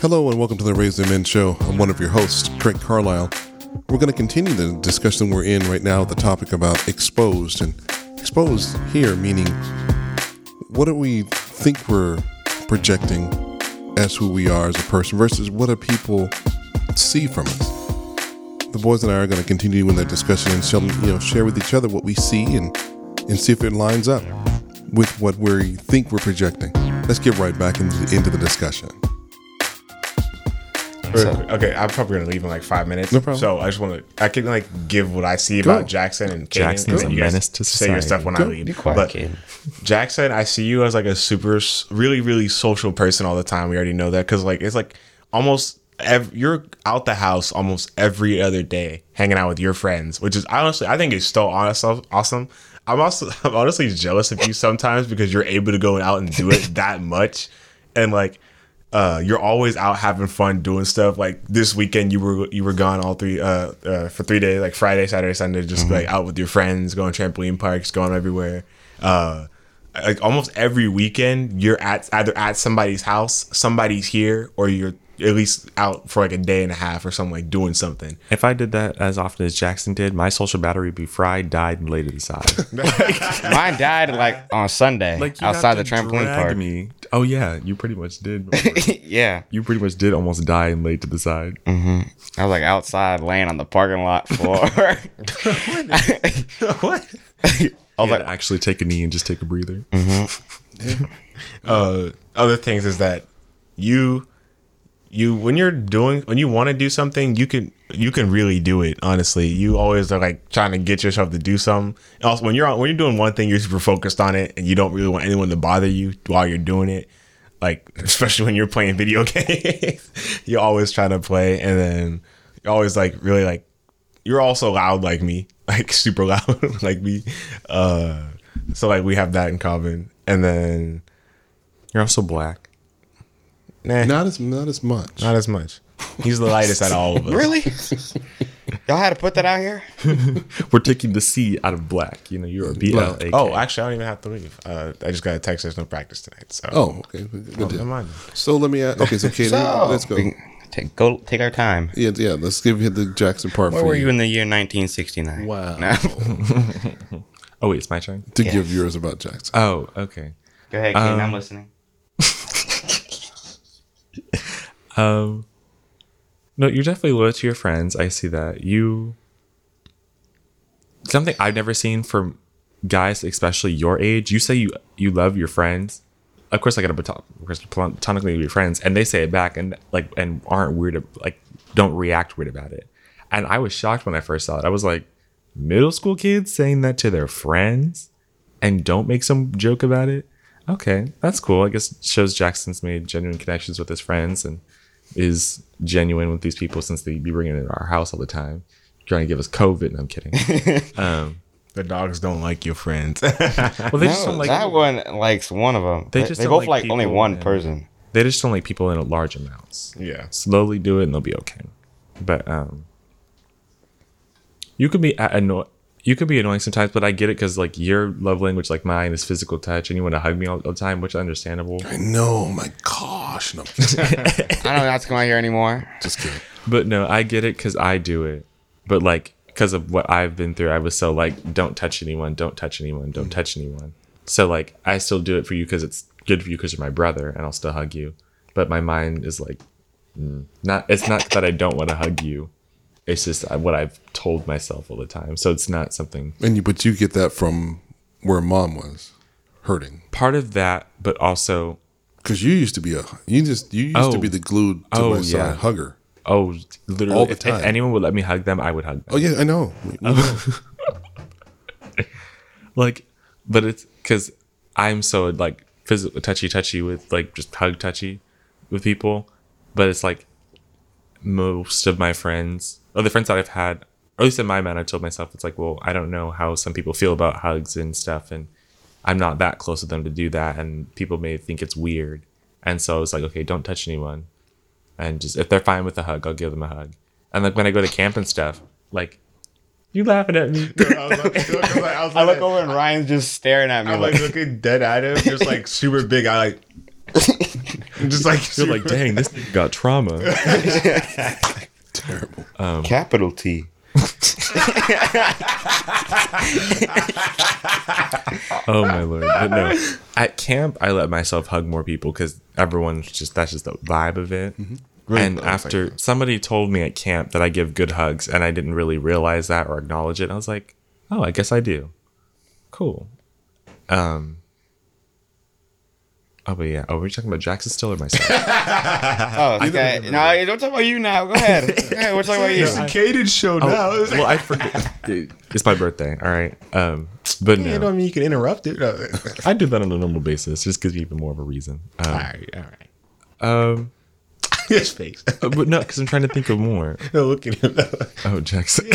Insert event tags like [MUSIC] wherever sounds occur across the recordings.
Hello and welcome to the Raise the Men Show. I'm one of your hosts, Craig Carlisle. We're going to continue the discussion we're in right now, with the topic about exposed. And exposed here meaning what do we think we're projecting as who we are as a person versus what do people see from us? The boys and I are going to continue in that discussion and shall, you know, share with each other what we see and, and see if it lines up with what we think we're projecting. Let's get right back into, into the discussion. So, okay, I'm probably gonna leave in like five minutes. No problem. So I just want to, I can like give what I see about Jackson and Kaden, Jackson's and a menace to Say your stuff when I leave. Be quiet, but. Jackson, I see you as like a super, really, really social person all the time. We already know that because like it's like almost ev- you're out the house almost every other day, hanging out with your friends, which is honestly I think is so honest, awesome. I'm also [LAUGHS] I'm honestly jealous of you sometimes because you're able to go out and do it that much, and like uh, you're always out having fun doing stuff. Like this weekend, you were you were gone all three uh, uh for three days, like Friday, Saturday, Sunday, just like out with your friends, going trampoline parks, going everywhere. Uh, like almost every weekend, you're at either at somebody's house, somebody's here, or you're at least out for like a day and a half or something, like doing something. If I did that as often as Jackson did, my social battery would be fried, died, and laid to the side. Mine died like on Sunday Like outside the trampoline park. Me. Oh yeah, you pretty much did. [LAUGHS] yeah, you pretty much did almost die and laid to the side. I was like outside laying on the parking lot [LAUGHS] floor. [LAUGHS] what? I was like, actually take a knee and just take a breather. uh other things is that you you when you're doing when you want to do something you can you can really do it honestly. You always are like trying to get yourself to do something. Also when you're when you're doing one thing you're super focused on it and you don't really want anyone to bother you while you're doing it. Like [LAUGHS] especially when you're playing video [LAUGHS] games. You always try to play and then you're always like really like you're also loud like me [LAUGHS] like super loud like me. Uh so like we have that in common. And then You're also black. Nah, not, Not as not as much. Not as much. He's the lightest out of all of us. really? [LAUGHS] Y'all had to put that out here? [LAUGHS] We're taking the C out of black. You know, you're a B L A. Oh, actually, I don't even have to leave. Uh, I just got a text. There's no practice tonight. So. Oh, okay. Good Oh, deal. never mind. So let me ask. Okay, so [LAUGHS] Katie, let's go. We can Take go take our time. Yeah, yeah. Let's give you the Jackson part Where for were you in the year 1969? Wow. No. oh wait, it's my turn. to Yeah. give yours about Jackson. Oh, okay. Go ahead, Kaden. Um, I'm listening. Um, no, you're definitely loyal to your friends. I see that. You something I've never seen from guys, especially your age. You say you you love your friends. Of course, I got to platon- of course, platonically your friends, and they say it back, and like and aren't weird, like don't react weird about it. And I was shocked when I first saw it. I was like, middle school kids saying that to their friends, and don't make some joke about it. Okay, that's cool. I guess it shows Jackson's made genuine connections with his friends and is genuine with these people since they be bringing it to our house all the time, trying to give us COVID. And I'm kidding. [LAUGHS] um, The dogs don't like your friends. [LAUGHS] well, they just don't like that one likes one of them. They They, just they both like like, only one and- person. they just don't like people in large amounts. yeah. Slowly do it and they'll be okay. But um, you could be a- anno- You could be annoying sometimes, but I get it because like your love language, like mine, is physical touch, and you want to hug me all, all the time, which is understandable. I know. My gosh. No, I'm [LAUGHS] kidding. I don't have to come out here anymore. just kidding. But no, I get it because I do it. But like because of what I've been through, I was so like, don't touch anyone, don't touch anyone, don't touch anyone. So like, I still do it for you because it's good for you because you're my brother, and I'll still hug you. But my mind is like, mm, not. It's not that I don't want to hug you. It's just what I've told myself all the time. So it's not something. And you, but you get that from where mom was hurting Part of that, but also, because you used to be a you just you used to Oh. be the glued to Oh, my side yeah. hugger. oh, literally, All the if, if time. anyone would let me hug them, I would hug them. Oh yeah, I know. [LAUGHS] like but it's because i'm so like physical touchy touchy with like just hug touchy with people but it's like most of my friends or the friends that i've had or at least in my mind i told myself it's like well i don't know how some people feel about hugs and stuff and i'm not that close to them to do that and people may think it's weird and so i was like okay don't touch anyone and just if they're fine with a hug i'll give them a hug and like when i go to camp and stuff like you laughing at me [LAUGHS] I look over and Ryan's just staring at me I'm like, like looking dead at him, just like super big. I like [LAUGHS] just like You're like, dang, this nigga got trauma. [LAUGHS] Terrible. Capital T. [LAUGHS] Oh my lord! But no, at camp I let myself hug more people because everyone's just that's just the vibe of it. Great and vibe, after somebody told me at camp that I give good hugs, and I didn't really realize that or acknowledge it, I was like, oh, I guess I do. Cool. Um. Oh, but yeah. Oh, we're talking about Jackson Still or myself? [LAUGHS] Oh, okay. No, don't talk about you now. Go ahead. [LAUGHS] Go ahead. We're talking about you. it's a Caden show now. Oh, [LAUGHS] well, I forget. It's my birthday. All right. Um. But you no, don't mean you can interrupt it. all I do that on a normal basis. Just gives me even more of a reason. Um, right, all right. um His face. uh, but no, because I'm trying to think of more. Look at him. Oh, Jackson.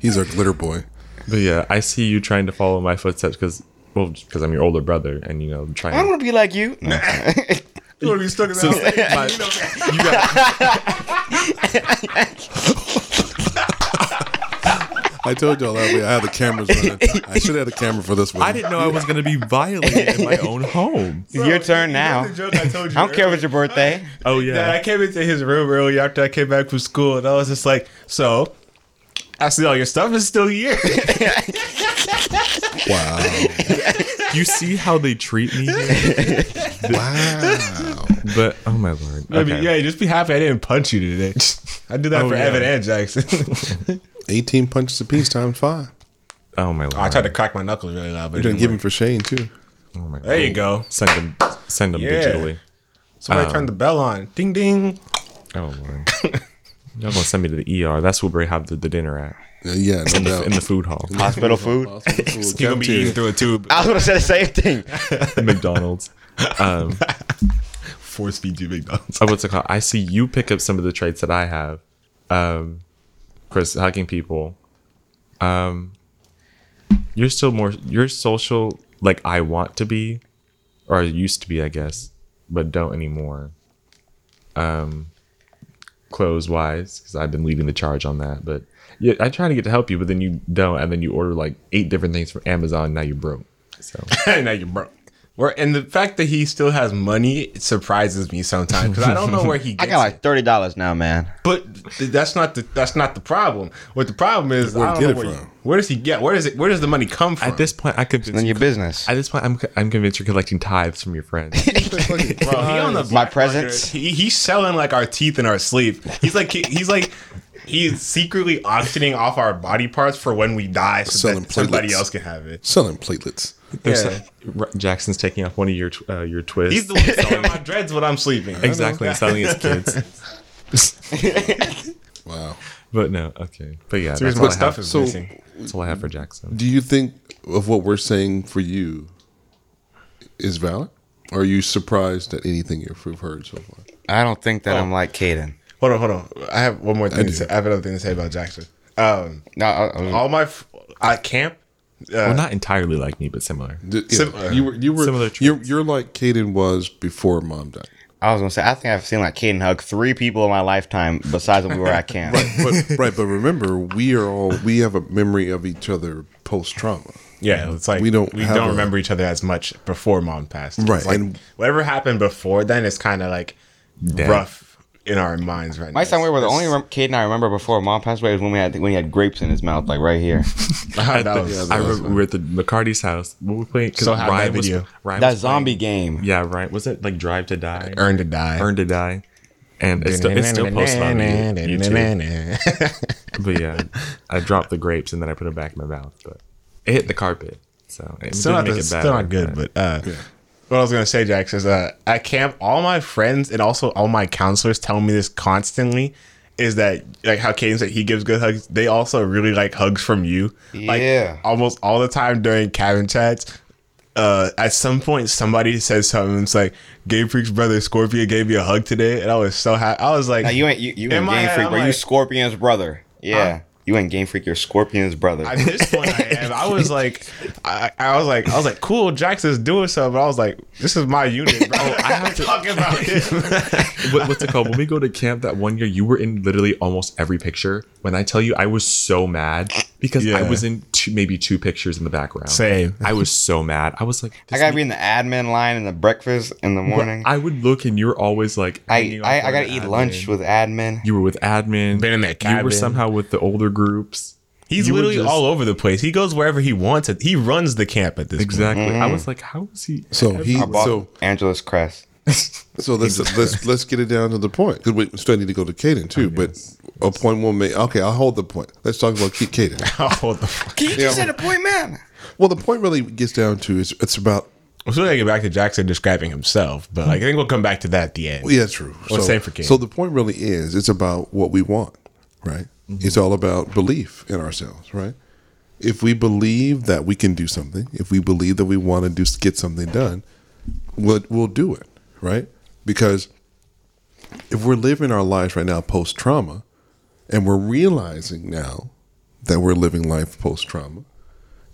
He's our glitter boy. but yeah, I see you trying to follow my footsteps because, well, because I'm your older brother, and you know, I'm trying. I don't want to be like you. [LAUGHS] No. You want to be stuck in So, that my- you got, I told y'all that way. I had the cameras running. I should have had a camera for this one. I didn't know I was gonna be violated in my own home. [LAUGHS] It's your turn now. the I told [LAUGHS] you I don't care if it's your birthday. Oh Yeah, I came into his room early after I came back from school, and I was just like, "So, I see all your stuff is still here." Wow. You see how they treat me, here? [LAUGHS] Wow. but oh my lord. I mean, Okay. yeah, just be happy I didn't punch you today. I do that Oh, for yeah. Evan and Jackson. [LAUGHS] 18 punches apiece times five. Oh my lord. I tried to crack my knuckles really loud, but You're it going to didn't give him for Shane, too. Oh my god. There you go. Send them. Send them Yeah. digitally. Somebody Um, turned the bell on. Ding ding. Oh lord. Y'all gonna send me to the ER? That's where we have the, the dinner at yeah, no in the, in the food hall, Hospital food. You're gonna be eating through a tube. I was gonna say the same thing. [LAUGHS] McDonald's. Um, [LAUGHS] Force feed you McDonald's. oh, what's it called? I see you pick up some of the traits that I have. Um, Chris, hugging people. Um, you're still more. You're social, like I want to be, or I used to be, I guess, but don't anymore. Um, clothes wise, because I've been leading the charge on that. But yeah, I try to get to help you, but then you don't, and then you order like eight different things from Amazon. Now you're broke. So [LAUGHS] now you're broke. Where and the fact that he still has money it surprises me sometimes because I don't know where he [LAUGHS] I got like thirty dollars now, man. But that's not the that's not the problem. What the problem is, Where'd I don't get know it where, from? where does he get? Where does it? Where does the money come from? at this point, I convinced None of you. your business. At this point, I'm I'm convinced you're collecting tithes from your friends. [LAUGHS] bro, he on the My black presents. He, he's selling like our teeth in our sleep. He's like he's like he's secretly auctioning off our body parts for when we die, so Selling that somebody platelets. else can have it. Selling platelets. There's Yeah. R- Jackson's taking off one of your tw- uh, your twists. He's the one selling my dreads when I'm sleeping. [LAUGHS] exactly and selling his kids. [LAUGHS] [LAUGHS] Wow. But no, okay. But yeah, So that's all, what I stuff have, is So- missing. that's all I have for Jackson. Do you think of what we're saying for you is valid? Or are you surprised at anything you've heard so far? I don't think that I'm like Caden. Hold on, hold on. I have one more thing to say. I have another thing to say about Jackson. Um, No, I, I, all my f- at camp. Uh, well, not entirely like me, but similar. D- yeah, Similar. you were you were Similar you're, you're like Caden was before mom died. I was gonna say I think I've seen like Caden hug three people in my lifetime besides when we were at [LAUGHS] camp. But right, but remember, we are all we have a memory of each other post trauma. Yeah, it's like We don't we don't a- remember each other as much before mom passed. Right, like and- whatever happened before then is kind of like rough in our minds right now. My time we were the only rem- Caden I remember before mom passed away was when we had when he had grapes in his mouth, like right here. [LAUGHS] that At the- was- I remember we were at the McCarty's house. What were we playing? 'Cause So how that was. Ryan that was zombie playing- game. Yeah, right. Was it like Drive to Die? earn to die. Earn to Die. And it's still, it's still posted on YouTube. But yeah, I dropped the grapes and then I put them back in my mouth. But it hit the carpet. So it Still didn't not, make the- it still not good, but uh, what I was gonna say, Jax, is uh, at camp, all my friends and also all my counselors tell me this constantly. Is that like how Caden said he gives good hugs? They also really like hugs from you. Like, Yeah. almost all the time during cabin chats. Uh, at some point, somebody says something. It's like Game Freak's brother Scorpion gave me a hug today, and I was so happy. I was like, you ain't you, you ain't Game head, Freak, I'm bro. You like- Scorpion's brother. Yeah. You ain't Game Freak, you're Scorpion's brother. At this point, I am. I was like, I, I was like, I was like, cool. Jackson's doing something. But I was like, this is my unit, bro. Oh, I have to talk about him. [LAUGHS] what, what's it called? When we go to camp that one year, you were in literally almost every picture. When I tell you, I was so mad because I was in two two, maybe two pictures in the background. Same. I was so mad. I was like, I gotta be in the admin line in the breakfast in the morning. I would look and you're always like, I I, I gotta eat admin. lunch with admin. You were with admin. Been in that You were somehow with the older groups. He's You literally just- all over the place. He goes wherever he wants it. He runs the camp at this Exactly. I Mm-hmm. was like, how is he? So he so Angeles Crest. So let's let's let's get it down to the point because we still need to go to Caden too. Oh, but a point will make. Okay, I'll hold the point. Let's talk about K- Caden. point. Oh, what the fuck? Can you just say the point, man? well, the point really gets down to is it's about I'm still gonna get back to Jackson describing himself, but like I think we'll come back to that at the end. Yeah, true. Well, so, same for Caden. so the point really is it's about what we want, right? Mm-hmm. It's all about belief in ourselves, right? If we believe that we can do something, if we believe that we want to do get something done, we'll, we'll do it, right? Because if we're living our lives right now post trauma, and we're realizing now that we're living life post trauma,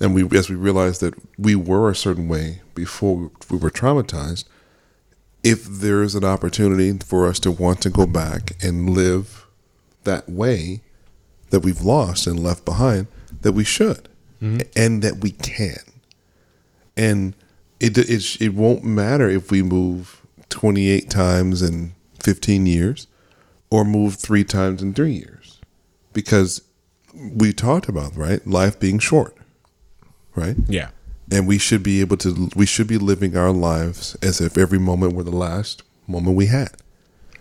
and we as we realize that we were a certain way before we were traumatized, if there's an opportunity for us to want to go back and live that way that we've lost and left behind, that we should, mm-hmm. and that we can, and it it it won't matter if we move 28 times in 15 years, or move three times in three years, because we talked about right life being short, right? Yeah. and we should be able to we should be living our lives as if every moment were the last moment we had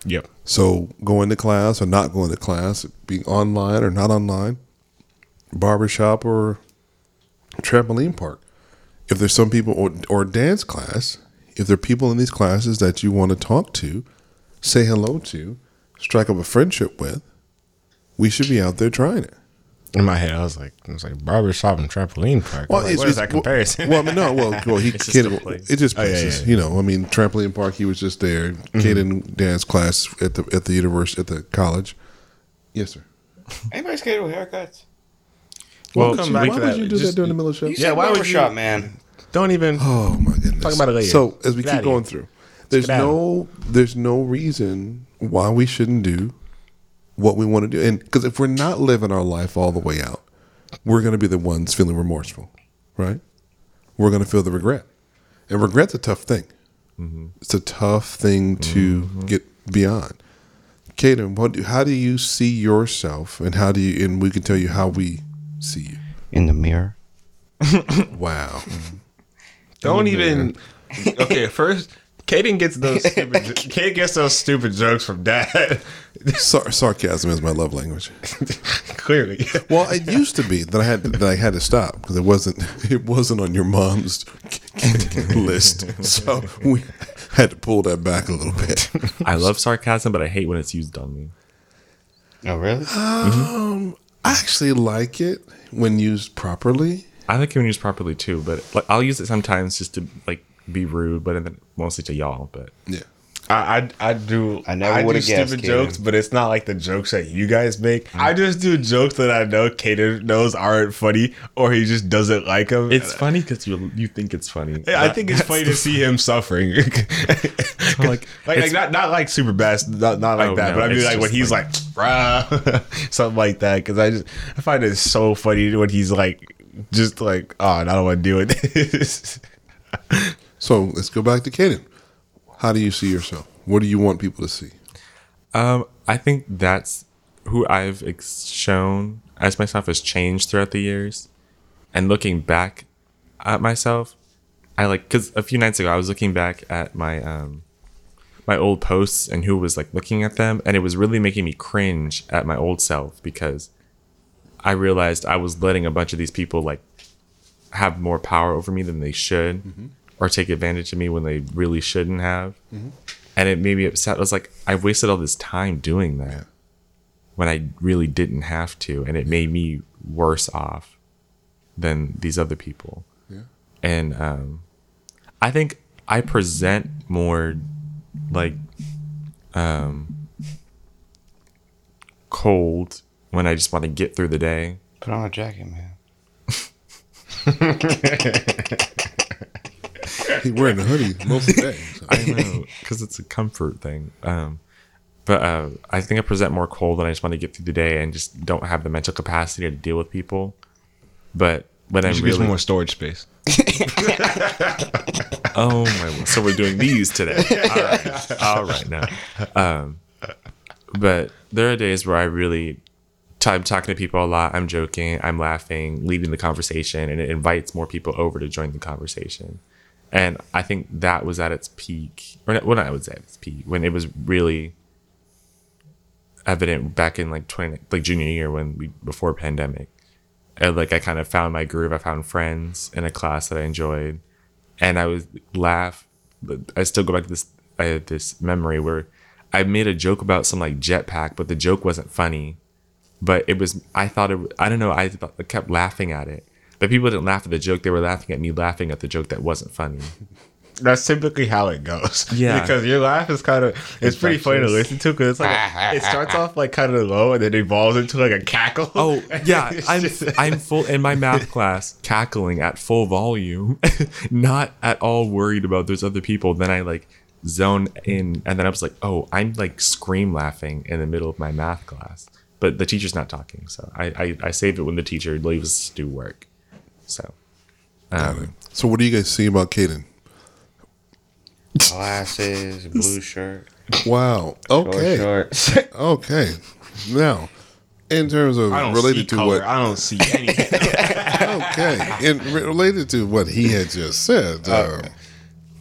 Yep. so going to class or not going to class being online or not online barbershop or trampoline park if there's some people or, or dance class if there are people in these classes that you want to talk to say hello to strike up a friendship with we should be out there trying it In my head, I was like, I was like barbershop and trampoline park. Well, Well, like, what is that comparison? Well, I mean, no, well, [LAUGHS] well, he It's just Kaden- a place. It's just Oh, yeah, places, yeah. you know. I mean, trampoline park. He was just there. Mm-hmm. Kaden dance class at the at the university at the college. Yes, sir. Anybody scared of haircuts? We'll Why come would back you- to why that. would you do Just- that during the middle of the show? Yeah, why would you- barbershop, man? Don't even. Oh my goodness. Talk about it later. So as we Get keep going here. through, there's get no there's no reason why we shouldn't do what we want to do, and because if we're not living our life all the way out, we're going to be the ones feeling remorseful, right? We're going to feel the regret, and regret's a tough thing. Mm-hmm. It's a tough thing to mm-hmm. get beyond. Kaden, what? Do, how do you see yourself, and how do you? And we can tell you how we see you. In the mirror. [LAUGHS] Wow. Mm-hmm. Don't even. [LAUGHS] Okay, first, Kaden gets those stupid. [LAUGHS] Kaden gets those stupid jokes from dad. [LAUGHS] Sar- sarcasm is my love language. Clearly. Well, it used to be that I had that I had to stop because it wasn't it wasn't on your mom's list, so we had to pull that back a little bit. I love sarcasm, but I hate when it's used on me. Oh, really? Um, I actually like it when used properly. I like it when used properly too, but like I'll use it sometimes just to like be rude, but then mostly to y'all. But Yeah, I, I I do I never do would've guessed, stupid Kaden. jokes, but it's not like the jokes that you guys make. Mm. I just do jokes that I know Kaden knows aren't funny, or he just doesn't like them. it's funny because you you think it's funny. Yeah, I That- think it's funny to see him suffering. [LAUGHS] [LAUGHS] like, like, like not not like super best, not, not like Oh, that, no, but I mean it's like when he's like, Rah, [LAUGHS] something like that. Because I just I find it so funny when he's like, just like, oh, I don't want to do it. so let's go back to Kaden. How do you see yourself? What do you want people to see? Um, I think that's who I've ex- shown as myself has changed throughout the years. And looking back at myself, I like because a few nights ago I was looking back at my um my old posts and who was like looking at them, and it was really making me cringe at my old self because I realized I was letting a bunch of these people like have more power over me than they should, or take advantage of me when they really shouldn't have and it made me upset. I was like, I wasted all this time doing that when I really didn't have to, and it made me worse off than these other people. Yeah. And um, I think I present more like um, cold when I just want to get through the day. Put on a jacket, man. He's wearing a hoodie most of the day. so. I know because it's a comfort thing. Um, but uh, I think I present more cold when I just want to get through the day and just don't have the mental capacity to deal with people. But when You I'm should get really more storage space. [LAUGHS] Oh my! So we're doing these today. All right, all right now. Um, but there are days where I really, I'm talking to people a lot. I'm joking. I'm laughing, leading the conversation, and it invites more people over to join the conversation. And I think that was at its peak, or not, I would say at its peak when it was really evident back in like twenty, like junior year when we before pandemic. And like I kind of found my groove. I found friends in a class that I enjoyed and I would laugh. I still go back to this. I had this memory where I made a joke about some like jetpack, but the joke wasn't funny. But it was. I thought it. I don't know. I, I kept laughing at it, but people didn't laugh at the joke. They were laughing at me laughing at the joke that wasn't funny. That's typically how it goes. [LAUGHS] Yeah. because your laugh is kind of it's pretty funny to listen to because it's like a- it starts off like kind of low and then evolves into like a cackle. Oh [LAUGHS] yeah, I'm just- [LAUGHS] I'm full in my math class, cackling at full volume, not at all worried about those other people. Then I like zone in, and then I was like, oh, I'm like scream laughing in the middle of my math class, but the teacher's not talking, so I I, I save it when the teacher leaves to do work. So um, So, what do you guys see about Caden? Glasses, [LAUGHS] blue shirt, Wow. short Okay. shorts. [LAUGHS] Okay. Now, in terms of related to color. what I don't see anything. [LAUGHS] okay, in related to what he had just said, uh,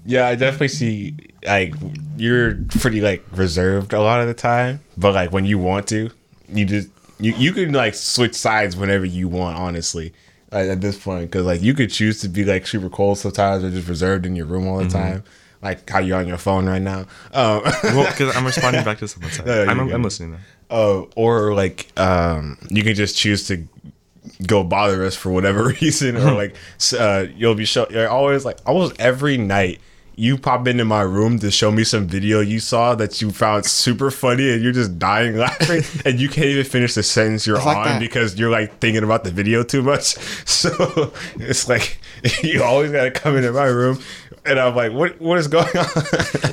yeah, I definitely see like you're pretty like reserved a lot of the time, but like when you want to, you just you you can like switch sides whenever you want. Honestly, like, at this point, because like you could choose to be like super cold sometimes or just reserved in your room all the time, like how you're on your phone right now. Um, well, because I'm [LAUGHS] responding back to someone. [LAUGHS] No, I'm. I'm listening. Now. uh, or like um, you can just choose to go bother us for whatever [LAUGHS] reason, or like uh, you'll be show. You're always like almost every night. You pop into my room to show me some video you saw that you found super funny, and you're just dying laughing, and you can't even finish the sentence you're like on that. because you're like thinking about the video too much. [LAUGHS] So it's like [LAUGHS] you always gotta come into my room, and I'm like, what What is going on?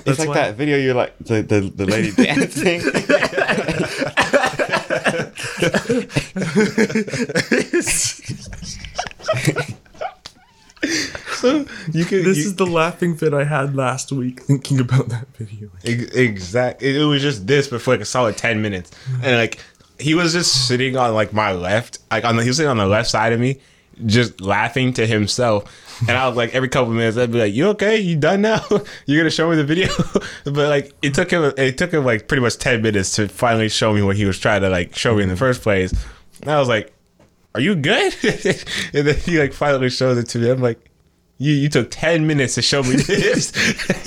It's like why- that video you're like the the, the lady dancing. So [LAUGHS] you can. This you- is the laughing fit I had last week thinking about that video. Exactly. It, was just this, but for like a solid ten minutes, and like he was just sitting on like my left, like on the he was sitting on the left side of me, just laughing to himself. And I was like, every couple minutes, I'd be like, "You okay? You done now? [LAUGHS] You're gonna show me the video?" [LAUGHS] but like, it took him, it took him like pretty much ten minutes to finally show me what he was trying to like show me in the first place. And I was like, "Are you good?" [LAUGHS] and then he like finally shows it to me. I'm like, you you took 10 minutes to show me this.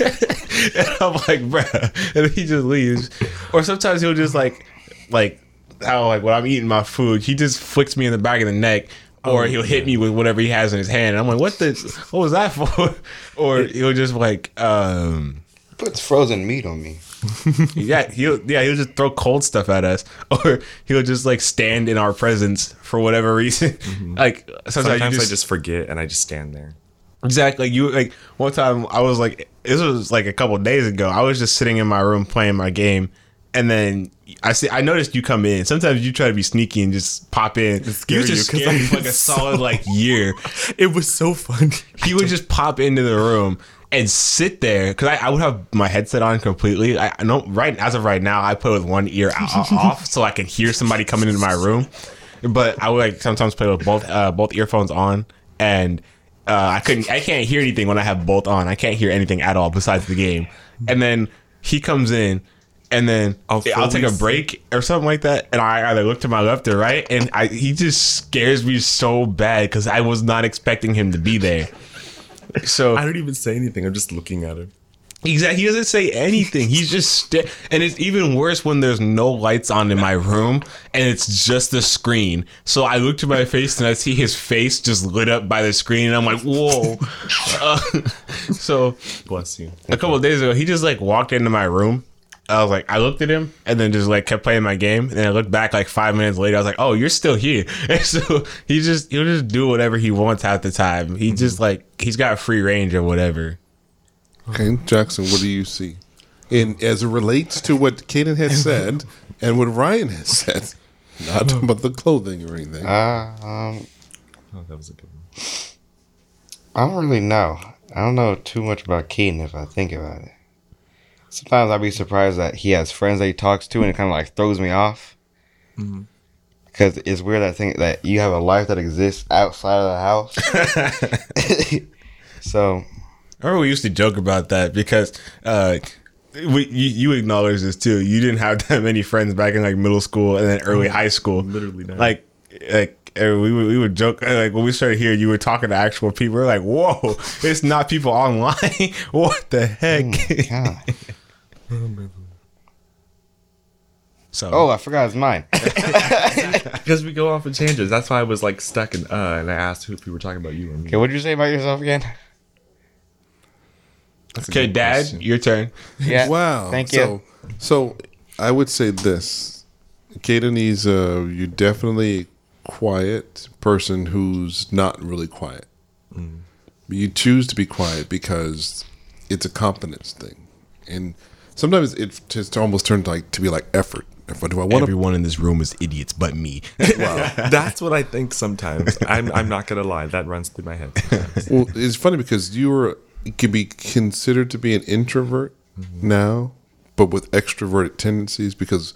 [LAUGHS] and I'm like, bruh. And he just leaves. Or sometimes he'll just like, like, how like when I'm eating my food, he just flicks me in the back of the neck. Or he'll hit me with whatever he has in his hand. And I'm like, what the, what was that for? [LAUGHS] or he'll just like, um, Puts frozen meat on me. [LAUGHS] yeah, he'll yeah he'll just throw cold stuff at us, [LAUGHS] or he'll just like stand in our presence for whatever reason. [LAUGHS] Mm-hmm. Like sometimes, Sometimes you I just forget and I just stand there. Exactly. You like one time I was like this was like a couple days ago. I was just sitting in my room playing my game, and then I see I noticed you come in. Sometimes you try to be sneaky and just pop in. scare you just scared like a solid so- like year. It was so funny. He would just pop into the room and sit there because I, I would have my headset on completely. I, I know right as of right now I play with one ear off so I can hear somebody coming into my room. But I would like sometimes play with both uh, both earphones on and. Uh, I couldn't. I can't hear anything when I have both on. I can't hear anything at all besides the game. And then he comes in, and then I'll I'll, take a break or something like that, and I either look to my left or right, and I he just scares me so bad because I was not expecting him to be there. [LAUGHS] So I don't even say anything. I'm just looking at him. Exactly. He doesn't say anything. He's just and it's even worse when there's no lights on in my room and it's just the screen. So I look to my face and I see his face just lit up by the screen and I'm like, "Whoa." [LAUGHS] Uh, [LAUGHS] so Bless you. a couple of days ago, he just like walked into my room. I was like, I looked at him and then just like kept playing my game. And then I looked back like five minutes later. I was like, oh, you're still here. [LAUGHS] And so he just he'll just do whatever he wants half the time. He just like he's got free range or whatever. okay, Jackson, what do you see? And as it relates to what Caden had [LAUGHS] said and what Ryan has said, not [LAUGHS] about the clothing or anything. Uh, um, Oh, that was a good one. I don't really know. I don't know too much about Keaton if I think about it. Sometimes I'd be surprised that he has friends that he talks to, and it kind of like throws me off. Because it's weird that thing that you have a life that exists outside of the house. [LAUGHS] [LAUGHS] so I remember we used to joke about that because uh, we, you, you acknowledge this too. You didn't have that many friends back in like middle school and then early high school. Literally not. Like, like uh, we would we would joke uh, like when we started here, you were talking to actual people. We're like, whoa, it's not people online. [LAUGHS] what the heck? God. So Oh, I forgot it's mine. [LAUGHS] Because we go off in tangents. That's why I was like stuck in uh, and I asked who if we were talking about you or me. Okay, what did you say about yourself again? That's a okay, good Dad, question. your turn. [LAUGHS] Yeah. Wow. Thank you. So I would say this. Kaden is uh you're definitely a quiet person who's not really quiet. But you choose to be quiet because it's a confidence thing. And sometimes it just almost turned like to be like effort. If I do I want to Everyone in this room is idiots, but me. [LAUGHS] [LAUGHS] That's what I think sometimes. I'm, I'm not going to lie. That runs through my head. sometimes. [LAUGHS] well, it's funny because you were you could be considered to be an introvert mm-hmm. now, but with extroverted tendencies because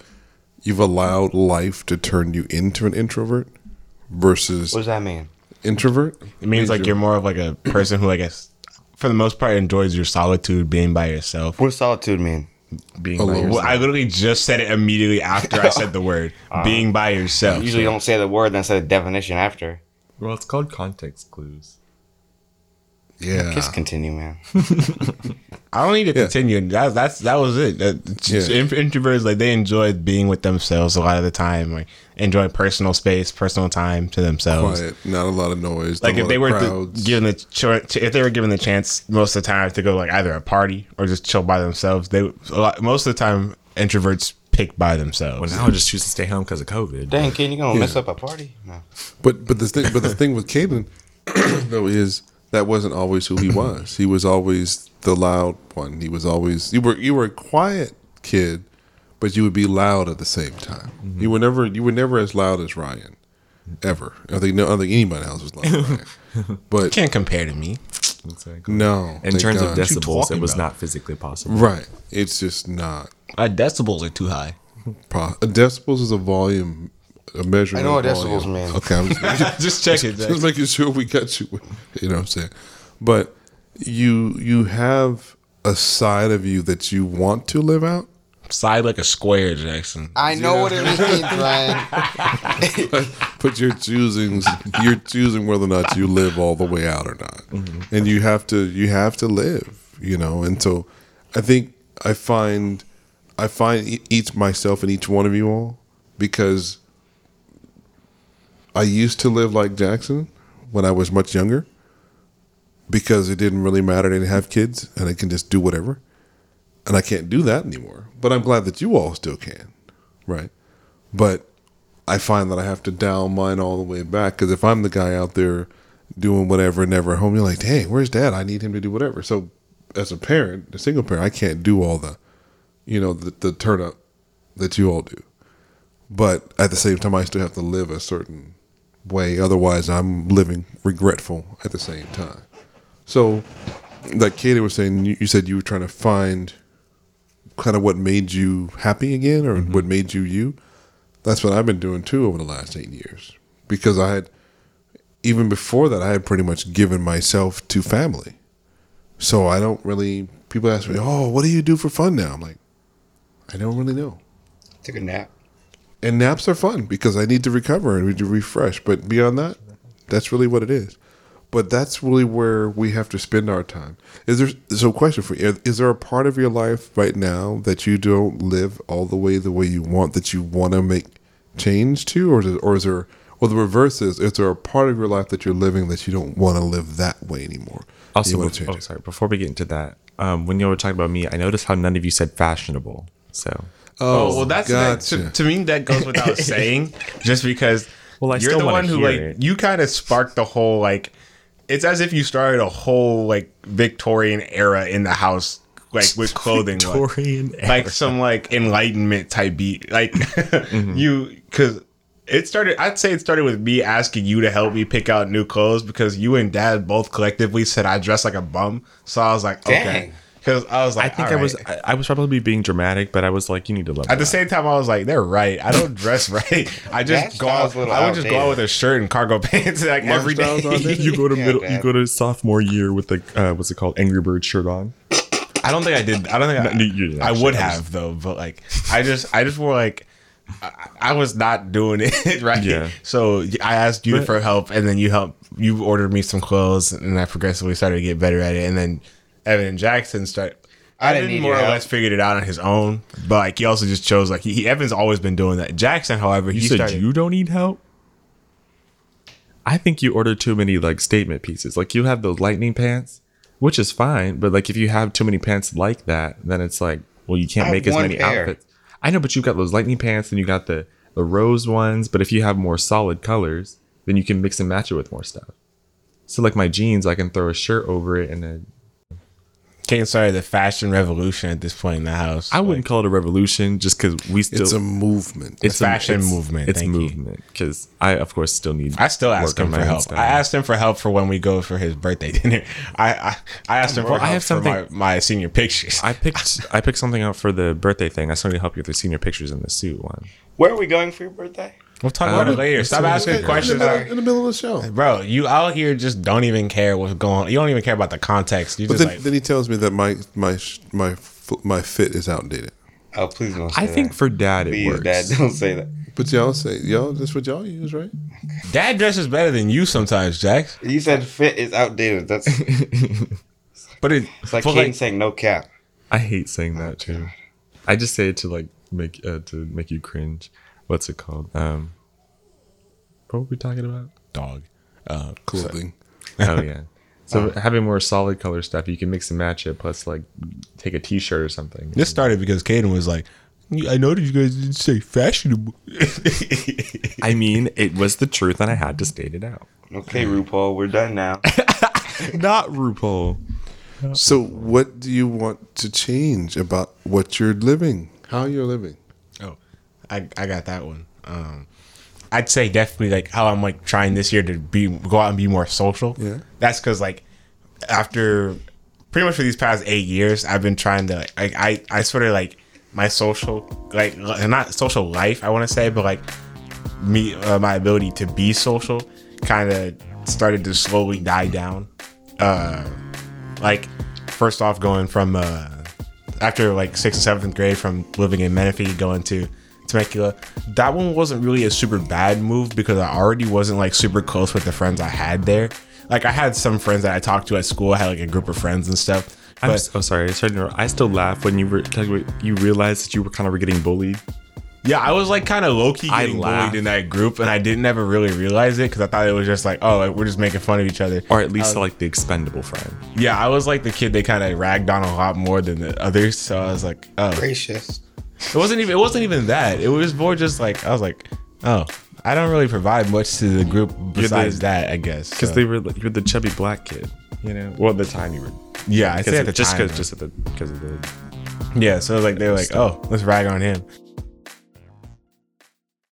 you've allowed life to turn you into an introvert versus What does that mean? introvert. It means like you're more of like a person who I guess for the most part enjoys your solitude, being by yourself. What does solitude mean? Being Alone. by Well, yourself. I literally just said it immediately after I said the word [LAUGHS] uh-huh. being by yourself. Usually don't say the word, then say the definition after. Well, it's called context clues. Yeah. Just continue, man. [LAUGHS] I don't need to Yeah. continue. That, that's that was it. That, Yeah. in- Introverts like they enjoy being with themselves a lot of the time. Like enjoy personal space, personal time to themselves. quiet, not a lot of noise. Like if they were to, given the ch- if they were given the chance most of the time to go like either a party or just chill by themselves, they a lot, most of the time introverts pick by themselves. Well, now I just choose to stay home because of COVID. Dang, kid, you gonna mess up a party? No. But but the thing but the thing with Caden [COUGHS] though is that wasn't always who he [CLEARS THROAT] was. He was always the loud one. He was always you were you were a quiet kid, but you would be loud at the same time. Mm-hmm. You were never you were never as loud as Ryan. Ever. I think no I don't think anybody else was like Ryan. [LAUGHS] But Can't compare to me. Exactly. no. In terms God. of decibels, it was about? not physically possible. Right. It's just not My decibels are too high. po- decibels is a volume a measurement. I know what of decibels volume. mean. Okay, I'm just [LAUGHS] just check it. just making sure we got you. You know what I'm saying? But you you have a side of you that you want to live out, Side like a square, Jackson. I know what it means, Ryan. but you're choosing you're choosing whether or not you live all the way out or not, mm-hmm. and you have to you have to live. You know, and so I think I find I find e- each myself and each one of you all because I used to live like Jackson when I was much younger because it didn't really matter. I didn't have kids and I can just do whatever. And I can't do that anymore. But I'm glad that you all still can. Right. But I find that I have to dial mine all the way back because if I'm the guy out there doing whatever, never home, you're like, dang, where's dad? I need him to do whatever. So as a parent, a single parent, I can't do all the, you know, the, the turn up that you all do. But at the same time, I still have to live a certain way. Otherwise, I'm living regretful at the same time. So, like Katie was saying, you, you said you were trying to find kind of what made you happy again or mm-hmm. what made you you. That's what I've been doing too over the last eight years. Because I had, even before that, I had pretty much given myself to family. So I don't really, people ask me, oh, what do you do for fun now? I'm like, I don't really know. Took a nap. And naps are fun because I need to recover and need to refresh. But beyond that, that's really what it is. But that's really where we have to spend our time. Is there so? Question for you: Is there a part of your life right now that you don't live all the way the way you want that you want to make change to, or is, it, or is there? Well, the reverse is: Is there a part of your life that you're living that you don't want to live that way anymore? Also, you want bef- to change oh, sorry. Before we get into that, um, when you were talking about me, I noticed how none of you said fashionable. So Oh, well, that's that, to, to me that goes without [LAUGHS] saying, just because. Well, I you're still the one who like it. you kind of sparked the whole like. It's as if you started a whole like Victorian era in the house, like with [LAUGHS] clothing, like- Victorian like some like enlightenment type beat, like [LAUGHS] Mm-hmm. you because it started. I'd say it started with me asking you to help me pick out new clothes because you and Dad both collectively said I dress like a bum. So I was like, okay, Dang. Because I was like, I think all I was. I, I was probably being dramatic, but I was like, you need to love. At the that. same time, I was like, they're right. I don't dress [LAUGHS] right. I That just go out. style's I would just go out with a shirt and cargo [LAUGHS] pants like every day. style's outdated. you go to [LAUGHS] Yeah, middle, man. you go to sophomore year with the uh, what's it called, Angry Bird shirt on. I don't think I did. I don't think No, I, you didn't I would I was- have though, but like I just I just wore like I, I was not doing it right. Yeah. So I asked you But- for help, and then you helped. You ordered me some clothes, and I progressively started to get better at it. And then Evan and Jackson started. I didn't Evan need more or help. less figured it out on his own, but like he also just chose like he, he Evan's always been doing that. Jackson, however, You he said started. you don't need help. I think you ordered too many like statement pieces. Like you have those lightning pants, which is fine, but like if you have too many pants like that, then it's like, well, you can't I make as one many pair. outfits. I know, but you've got those lightning pants and you got the the rose ones. But if you have more solid colors, then you can mix and match it with more stuff. So like my jeans, I can throw a shirt over it, and then Kane started the fashion revolution at this point in the house. I wouldn't call it a revolution just because we still It's a movement. it's a fashion movement, It's thank movement because I of course still need. I still ask work him for help. style. I asked him for help for when we go for his birthday [LAUGHS] dinner. I I, I asked him for I help have for my, something- my senior pictures. I picked [LAUGHS] I picked something out for the birthday thing. I still need to help you with the senior pictures in the suit one. Where are we going for your birthday? We'll talk about Uh, it later. Stop it's- asking in, questions. the in the middle of the show. Bro, you out here just don't even care what's going on. You don't even care about the context. You But just then, like then he tells me that my my my my fit is outdated. Oh, please don't. Say I think for dad it please, works. Dad, don't say that. But y'all say y'all that's what y'all use, right? dad dresses better than you sometimes, Jax. You said fit is outdated. That's [LAUGHS] But it, like but, Caden saying no cap. I hate saying that too. I just say it to like make uh, to make you cringe. What's it called? Um, what were we talking about? dog. Uh, Clothing. Oh yeah. So [LAUGHS] having more solid color stuff, you can mix and match it. Plus, like, take a T-shirt or something. this started because Caden was like, I noticed you guys didn't say fashionable. [LAUGHS] I mean, it was the truth, and I had to state it out. Okay, RuPaul, we're done now. [LAUGHS] Not RuPaul. So, what do you want to change about what you're living? How you're living? I I got that one. Um, I'd say definitely like how I'm like trying this year to be go out and be more social. Yeah. that's because like after pretty much for these past eight years, I've been trying to like I I sort of like my social like not social life I want to say, but like me uh, my ability to be social kind of started to slowly die down. Uh, like first off, going from uh, after like sixth and seventh grade from living in Menifee going to Temecula, that one wasn't really a super bad move because I already wasn't like super close with the friends I had there. Like I had some friends that I talked to at school. I had like a group of friends and stuff. I'm But so sorry. Sorry to. I still laugh when you were talking about, you realized that you were kind of getting bullied. yeah, I was like kind of low key getting bullied in that group, and I didn't ever really realize it because I thought it was just like, oh, like, we're just making fun of each other. Or at least like the expendable friend. Yeah, I was like the kid they kind of ragged on a lot more than the others. So I was like, oh, Gracious. It wasn't even. It wasn't even that. It was more just like I was like, oh, I don't really provide much to the group besides that. I guess Because So, they were like, you're the chubby black kid, you know. Well, at the time you were. yeah, I say at the just time, because just at the because of the. yeah. So like they were like, oh, let's rag on him.